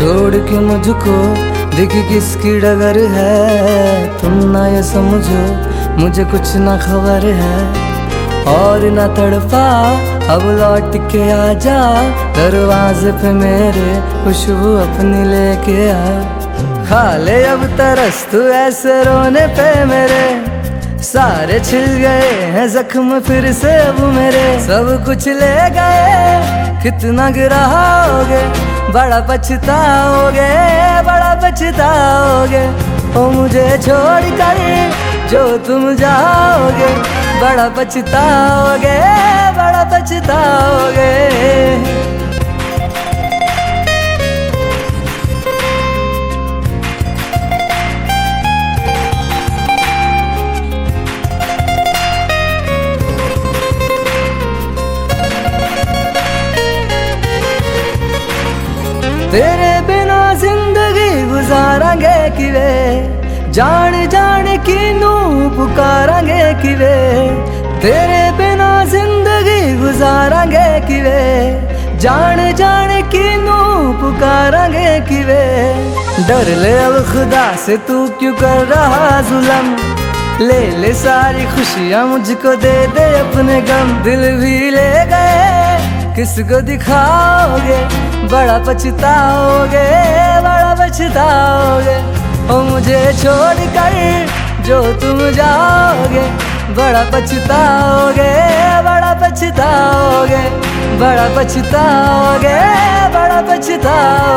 छोड़ के मुझको? दिख किसकी डगर है। तुम ना ये समझो, मुझे कुछ ना खबर है। और ना तड़पा, अब लौट के आ जा दरवाजे पे मेरे खुशबू अपनी लेके आ। खा ले अब तरस तू ऐसे रोने पे मेरे। सारे छिल गए हैं जख्म फिर से अब मेरे। सब कुछ ले गए कितना गिराओगे? बड़ा पछताओगे बड़ा पछताओगे। ओ मुझे छोड़ कर जो तुम जाओगे, बड़ा पछताओगे बड़ा पछताओगे तेरे बिना ज़िंदगी गुजारांगे किवे? जान जान किनू पुकारांगे किवे? तेरे बिना ज़िंदगी गुजारांगे किवे? जान जान किनू पुकारांगे किवे? डर ले अब खुदा से तू क्यों कर रहा जुलम? ले ले सारी खुशियाँ मुझको दे दे अपने गम। दिल भी ले गए किसको दिखाओगे? बड़ा पछताओगे बड़ा पछताओगे। ओ मुझे छोड़ कर जो तुम जाओगे, बड़ा पछताओगे बड़ा पछताओगे। बड़ा पछताओगे बड़ा पछताओगे